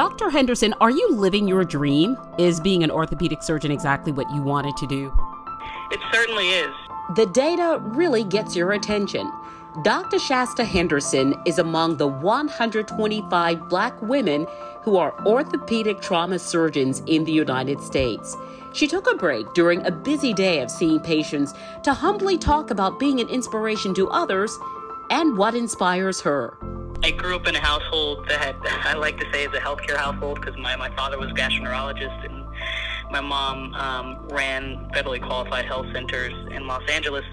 Dr. Henderson, are you living your dream? Is being an orthopedic surgeon exactly what you wanted to do? It certainly is. The data really gets your attention. Dr. Shasta Henderson is among the 125 black women who are orthopedic trauma surgeons in the United States. She took a break during a busy day of seeing patients to humbly talk about being an inspiration to others and what inspires her. I grew up in a household that I like to say is a healthcare household because my, my father was a gastroenterologist and my mom um, ran federally qualified health centers in Los Angeles.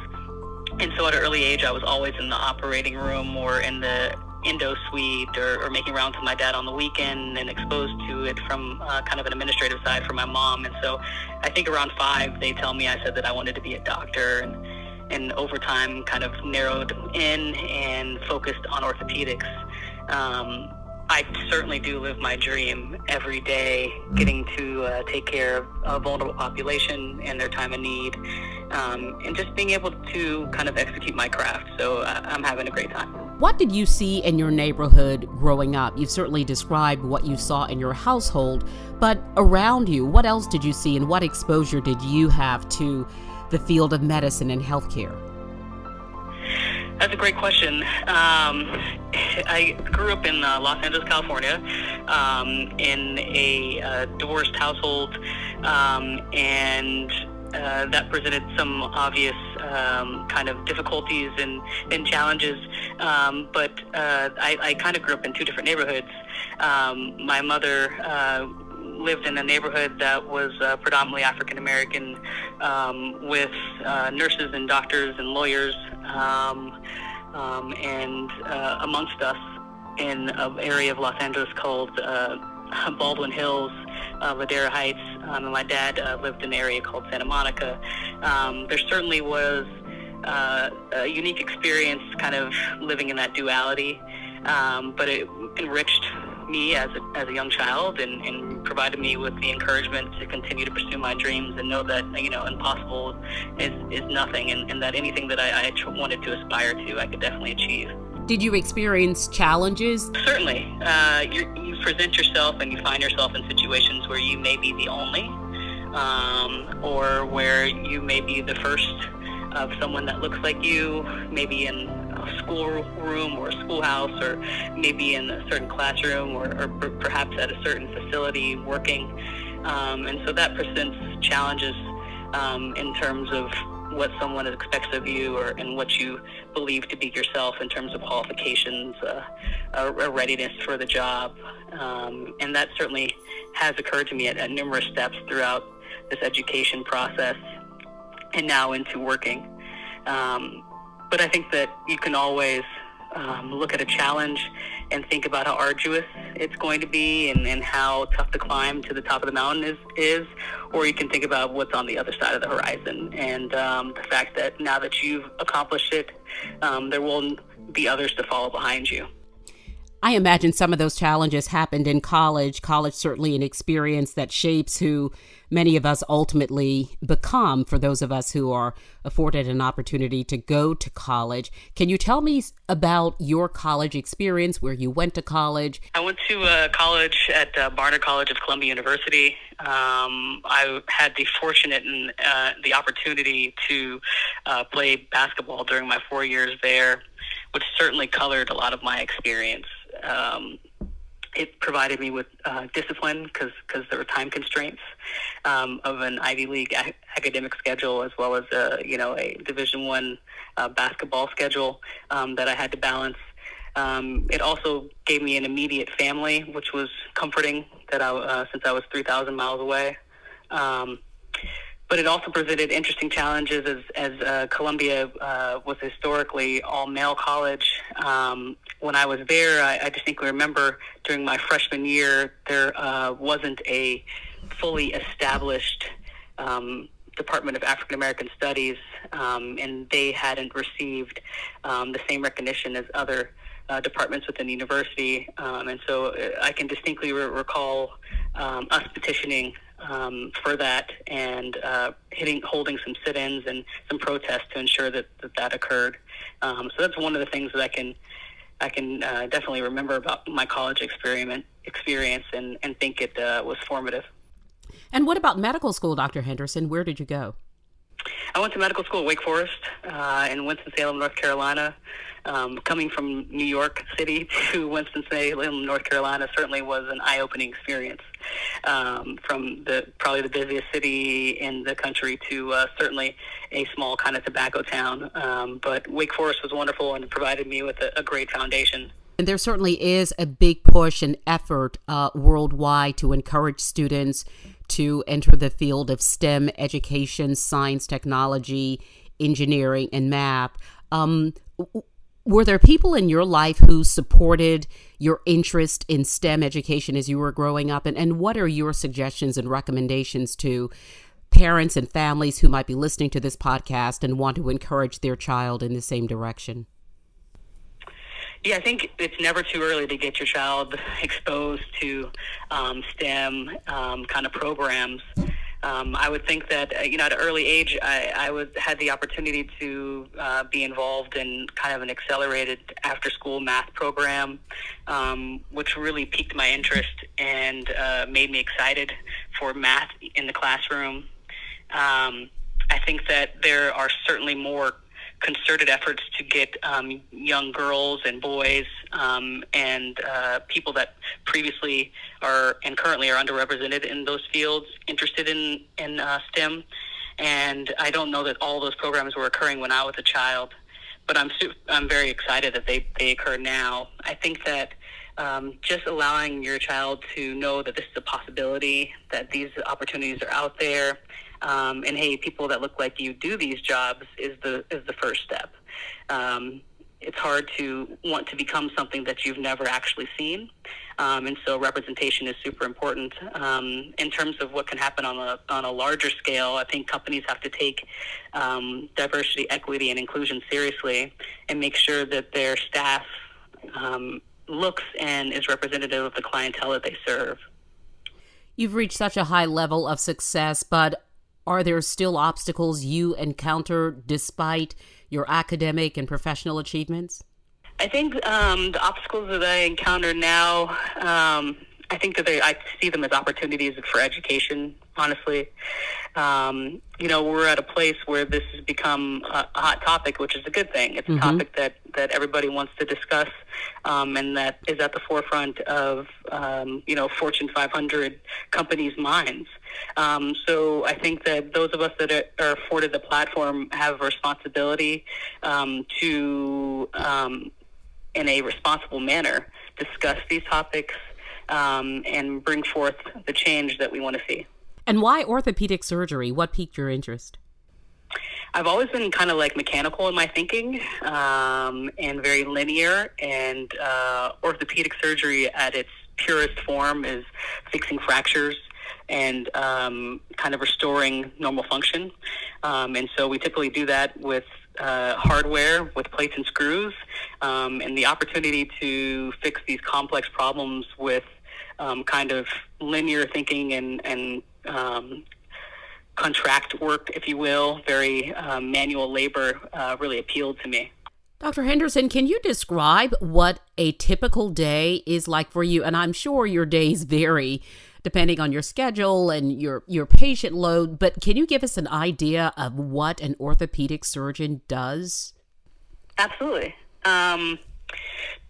And so at an early age, I was always in the operating room or in the endo suite or, or making rounds with my dad on the weekend and exposed to it from uh, kind of an administrative side for my mom. And so I think around five, they tell me I said that I wanted to be a doctor. And, and over time, kind of narrowed in and focused on orthopedics. Um, I certainly do live my dream every day, getting to uh, take care of a vulnerable population and their time of need, um, and just being able to kind of execute my craft. So uh, I'm having a great time. What did you see in your neighborhood growing up? You've certainly described what you saw in your household, but around you, what else did you see, and what exposure did you have to the field of medicine and healthcare? That's a great question. Um, I grew up in uh, Los Angeles, California, um, in a uh, divorced household, um, and uh, that presented some obvious um, kind of difficulties and, and challenges. Um, but uh, I, I kind of grew up in two different neighborhoods. Um, my mother uh, lived in a neighborhood that was uh, predominantly African American, um, with uh, nurses and doctors and lawyers, um, um, and uh, amongst us in an area of Los Angeles called uh, Baldwin Hills, uh, Ladera Heights, um, and my dad uh, lived in an area called Santa Monica. Um, there certainly was uh, a unique experience kind of living in that duality, um, but it enriched me as a, as a young child and, and provided me with the encouragement to continue to pursue my dreams and know that you know impossible is, is nothing and, and that anything that I, I wanted to aspire to I could definitely achieve. Did you experience challenges? Certainly. Uh, you present yourself and you find yourself in situations where you may be the only um, or where you may be the first of someone that looks like you, maybe in schoolroom or schoolhouse or maybe in a certain classroom or, or perhaps at a certain facility working. Um, and so that presents challenges um, in terms of what someone expects of you or and what you believe to be yourself in terms of qualifications, uh, a, readiness for the job. Um, and that certainly has occurred to me at, at numerous steps throughout this education process and now into working. Um, but I think that you can always um, look at a challenge and think about how arduous it's going to be and, and how tough the climb to the top of the mountain is, is, or you can think about what's on the other side of the horizon and um, the fact that now that you've accomplished it, um, there will be others to follow behind you. I imagine some of those challenges happened in college. College certainly an experience that shapes who many of us ultimately become for those of us who are afforded an opportunity to go to college. Can you tell me about your college experience, where you went to college? I went to uh, college at uh, Barnard College of Columbia University. Um, I had the fortunate and uh, the opportunity to uh, play basketball during my four years there, which certainly colored a lot of my experience. Um, it provided me with uh, discipline because there were time constraints um, of an Ivy League a- academic schedule as well as a you know a Division One uh, basketball schedule um, that I had to balance. Um, it also gave me an immediate family, which was comforting. That I uh, since I was three thousand miles away. But it also presented interesting challenges as, as uh, Columbia uh, was historically all male college. Um, when I was there, I, I distinctly remember during my freshman year, there uh, wasn't a fully established um, Department of African American Studies, um, and they hadn't received um, the same recognition as other uh, departments within the university. Um, and so uh, I can distinctly re- recall um, us petitioning um, for that and uh, hitting, holding some sit-ins and some protests to ensure that that, that occurred. Um, so that's one of the things that I can I can uh, definitely remember about my college experiment experience and, and think it uh, was formative. And what about medical school, Dr. Henderson? Where did you go? I went to medical school at Wake Forest uh, in Winston-Salem, North Carolina. Um, coming from New York City to Winston-Salem, North Carolina, certainly was an eye-opening experience. Um, from the probably the busiest city in the country to uh, certainly a small kind of tobacco town. Um, but Wake Forest was wonderful and provided me with a, a great foundation. And there certainly is a big push and effort uh, worldwide to encourage students to enter the field of STEM education, science, technology, engineering, and math. Um, were there people in your life who supported your interest in STEM education as you were growing up? And, and what are your suggestions and recommendations to parents and families who might be listening to this podcast and want to encourage their child in the same direction? Yeah, I think it's never too early to get your child exposed to um, STEM um, kind of programs. Um, I would think that uh, you know at an early age, I, I was had the opportunity to uh, be involved in kind of an accelerated after-school math program, um, which really piqued my interest and uh, made me excited for math in the classroom. Um, I think that there are certainly more concerted efforts to get um, young girls and boys um, and uh, people that previously are and currently are underrepresented in those fields interested in in uh, STEM. And I don't know that all those programs were occurring when I was a child, but I'm su- I'm very excited that they they occur now. I think that. Um, just allowing your child to know that this is a possibility, that these opportunities are out there, um, and hey, people that look like you do these jobs is the is the first step. Um, it's hard to want to become something that you've never actually seen, um, and so representation is super important. Um, in terms of what can happen on a on a larger scale, I think companies have to take um, diversity, equity, and inclusion seriously, and make sure that their staff um, looks and is representative of the clientele that they serve. You've reached such a high level of success, but are there still obstacles you encounter despite your academic and professional achievements? I think um, the obstacles that I encounter now, um, I think that they, I see them as opportunities for education. Honestly, um, you know, we're at a place where this has become a, a hot topic, which is a good thing. It's mm-hmm. a topic that that everybody wants to discuss, um, and that is at the forefront of um, you know Fortune 500 companies' minds. Um, so I think that those of us that are afforded the platform have a responsibility um, to, um, in a responsible manner, discuss these topics um, and bring forth the change that we want to see. And why orthopedic surgery? What piqued your interest? I've always been kind of like mechanical in my thinking um, and very linear. And uh, orthopedic surgery, at its purest form, is fixing fractures and um, kind of restoring normal function. Um, and so we typically do that with uh, hardware, with plates and screws, um, and the opportunity to fix these complex problems with um, kind of linear thinking and, and um, contract work, if you will, very um, manual labor, uh, really appealed to me. Dr. Henderson, can you describe what a typical day is like for you? And I'm sure your days vary depending on your schedule and your your patient load, but can you give us an idea of what an orthopedic surgeon does? Absolutely. Um,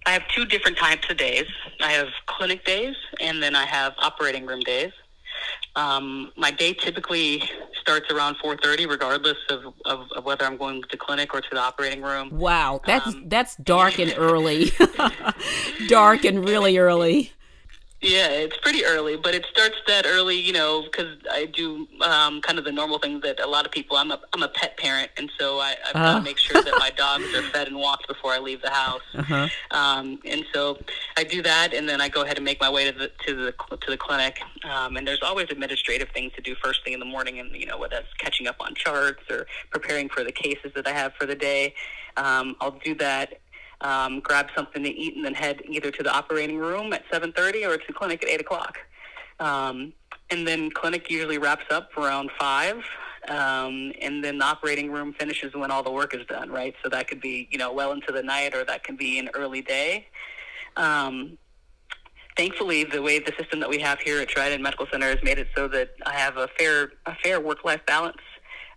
I have two different types of days. I have clinic days, and then I have operating room days. Um, my day typically starts around 4:30, regardless of, of, of, whether I'm going to clinic or to the operating room. Wow, that's um, that's dark and early, dark and really early. Yeah, it's pretty early, but it starts that early, you know, because I do um, kind of the normal things that a lot of people. I'm a I'm a pet parent, and so I, uh-huh. got to make sure that my dogs are fed and walked before I leave the house. Uh-huh. Um, and so I do that, and then I go ahead and make my way to the to the to the clinic. Um, and there's always administrative things to do first thing in the morning, and you know whether that's catching up on charts or preparing for the cases that I have for the day. Um, I'll do that um, grab something to eat, and then head either to the operating room at 7:30 or to clinic at 8 o'clock. Um, and then clinic usually wraps up around five. Um, and then the operating room finishes when all the work is done, right? So that could be, you know, well into the night or that can be an early day. Um, thankfully, the way the system that we have here at Trident Medical Center has made it so that I have a fair, a fair work-life balance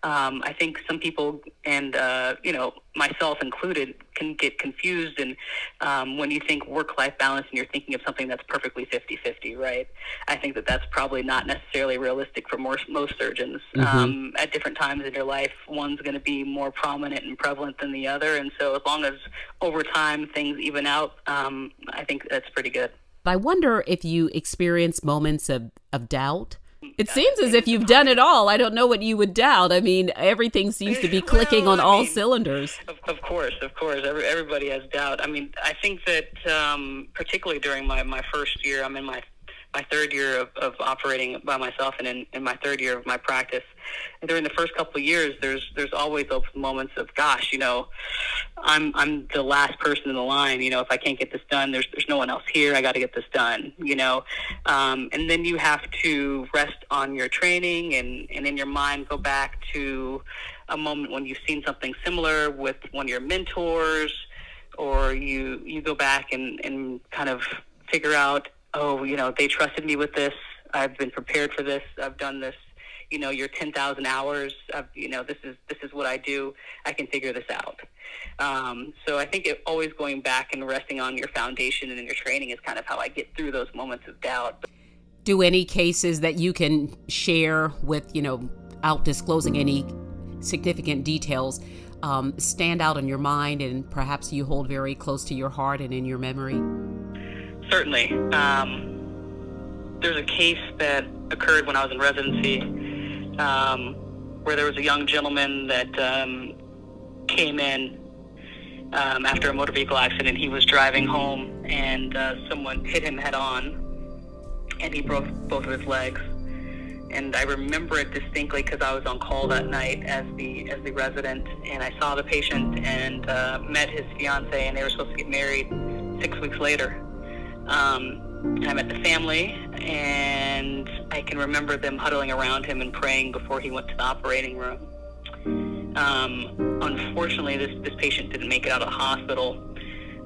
um, I think some people, and uh, you know myself included, can get confused. And um, when you think work-life balance, and you're thinking of something that's perfectly 50-50, right? I think that that's probably not necessarily realistic for most most surgeons. Mm-hmm. Um, at different times in your life, one's going to be more prominent and prevalent than the other. And so, as long as over time things even out, um, I think that's pretty good. I wonder if you experience moments of, of doubt it seems as if you've done it all. I don't know what you would doubt. I mean, everything seems to be clicking well, on all mean, cylinders. Of, of, course, of course. Every, everybody has doubt. I mean, I think that um, particularly during my, my first year, I'm in my my third year of, of operating by myself and in, in my third year of my practice. And during the first couple of years, there's there's always those moments of, gosh, you know, I'm I'm the last person in the line. You know, if I can't get this done, there's there's no one else here. I got to get this done. You know, um, and then you have to rest on your training and and in your mind go back to a moment when you've seen something similar with one of your mentors, or you you go back and and kind of figure out oh, you know, they trusted me with this. I've been prepared for this. I've done this. You know, your 10,000 hours. I've, you know, this is this is what I do. I can figure this out. Um, so I think it, always going back and resting on your foundation and your training is kind of how I get through those moments of doubt. Do any cases that you can share with, you know, out disclosing any significant details, um, stand out in your mind and perhaps you hold very close to your heart and in your memory? Certainly. Um, there's a case that occurred when I was in residency um, where there was a young gentleman that um, came in um, after a motor vehicle accident. He was driving home and uh, someone hit him head on and he broke both of his legs. And I remember it distinctly because I was on call that night as the as the resident, and I saw the patient and uh, met his fiance, and they were supposed to get married six weeks later. Um, I met the family, and I can remember them huddling around him and praying before he went to the operating room. Um, unfortunately, this, this patient didn't make it out of the hospital,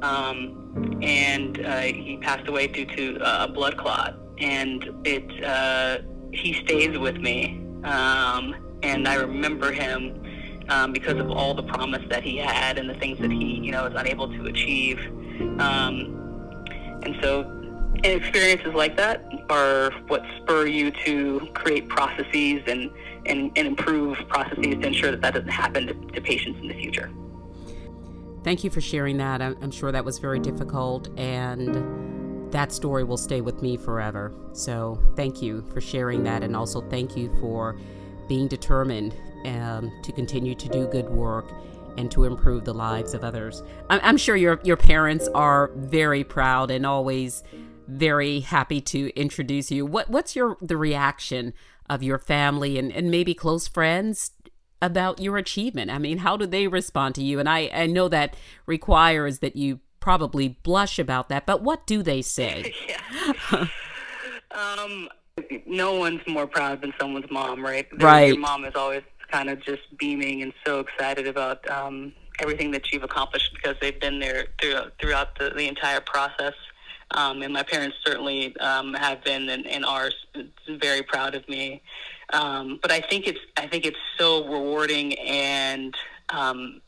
um, and uh, he passed away due to uh, a blood clot. And it uh, he stays with me, um, and I remember him um, because of all the promise that he had and the things that he, you know, was unable to achieve. Um, and so experiences like that are what spur you to create processes and, and, and improve processes to ensure that that doesn't happen to, to patients in the future. Thank you for sharing that. I'm sure that was very difficult, and that story will stay with me forever. So, thank you for sharing that, and also thank you for being determined um, to continue to do good work and to improve the lives of others. I'm sure your your parents are very proud and always very happy to introduce you. What what's your the reaction of your family and, and maybe close friends about your achievement? I mean, how do they respond to you? And I, I know that requires that you probably blush about that, but what do they say? um, no one's more proud than someone's mom, right? right. Your mom is always kind of just beaming and so excited about um, everything that you've accomplished because they've been there throughout, throughout the, the entire process. Um, and my parents certainly um, have been and, and are very proud of me. Um, but I think it's I think it's so rewarding and um,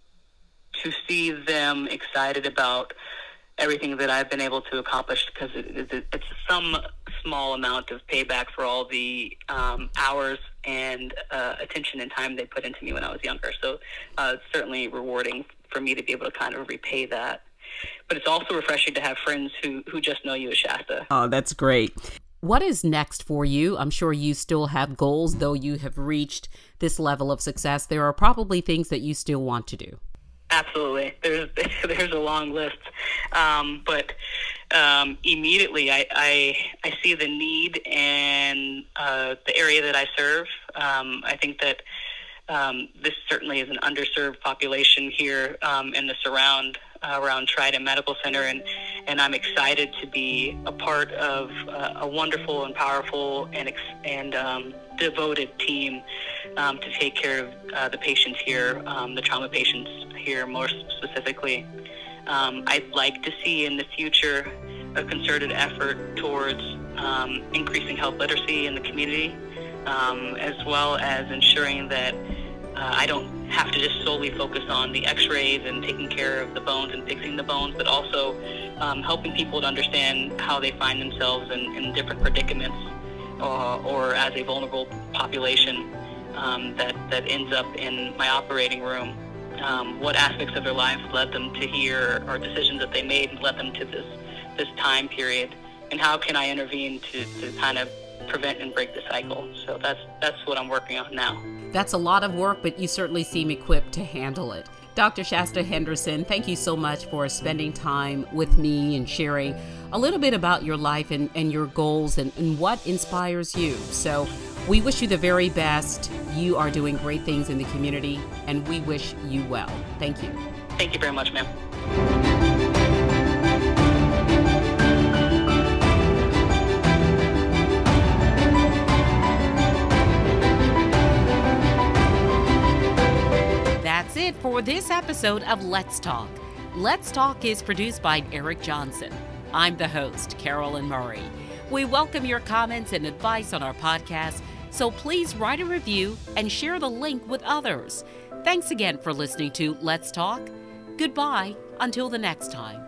to see them excited about everything that I've been able to accomplish because it, it, it's some small amount of payback for all the um, hours and uh, attention and time they put into me when I was younger. So uh, it's certainly rewarding for me to be able to kind of repay that. But it's also refreshing to have friends who, who just know you as Shasta. Oh, that's great. What is next for you? I'm sure you still have goals, though you have reached this level of success. There are probably things that you still want to do. Absolutely. There's there's a long list, um, but um, immediately I, I, I see the need and uh, the area that I serve. Um, I think that um, this certainly is an underserved population here um, in the surround uh, around Trident Medical Center, and and I'm excited to be a part of uh, a wonderful and powerful and and um, devoted team to take care of uh, the patients here, the trauma patients here more specifically. Um, I'd like to see in the future a concerted effort towards um, increasing health literacy in the community, um, as well as ensuring that uh, I don't have to just solely focus on the x-rays and taking care of the bones and fixing the bones, but also um, helping people to understand how they find themselves in, in different predicaments uh, or as a vulnerable population um, that, that ends up in my operating room. Um, what aspects of their lives led them to here or decisions that they made led them to this this time period and how can I intervene to, to kind of prevent and break the cycle. So that's that's what I'm working on now. That's a lot of work, but you certainly seem equipped to handle it. Dr. Shasta Henderson, thank you so much for spending time with me and sharing a little bit about your life and, and your goals and, and what inspires you. So, we wish you the very best. You are doing great things in the community, and we wish you well. Thank you. Thank you very much, ma'am. That's it for this episode of Let's Talk. Let's Talk is produced by Eric Johnson. I'm the host, Carolyn Murray. We welcome your comments and advice on our podcast, so please write a review and share the link with others. Thanks again for listening to Let's Talk. Goodbye until the next time.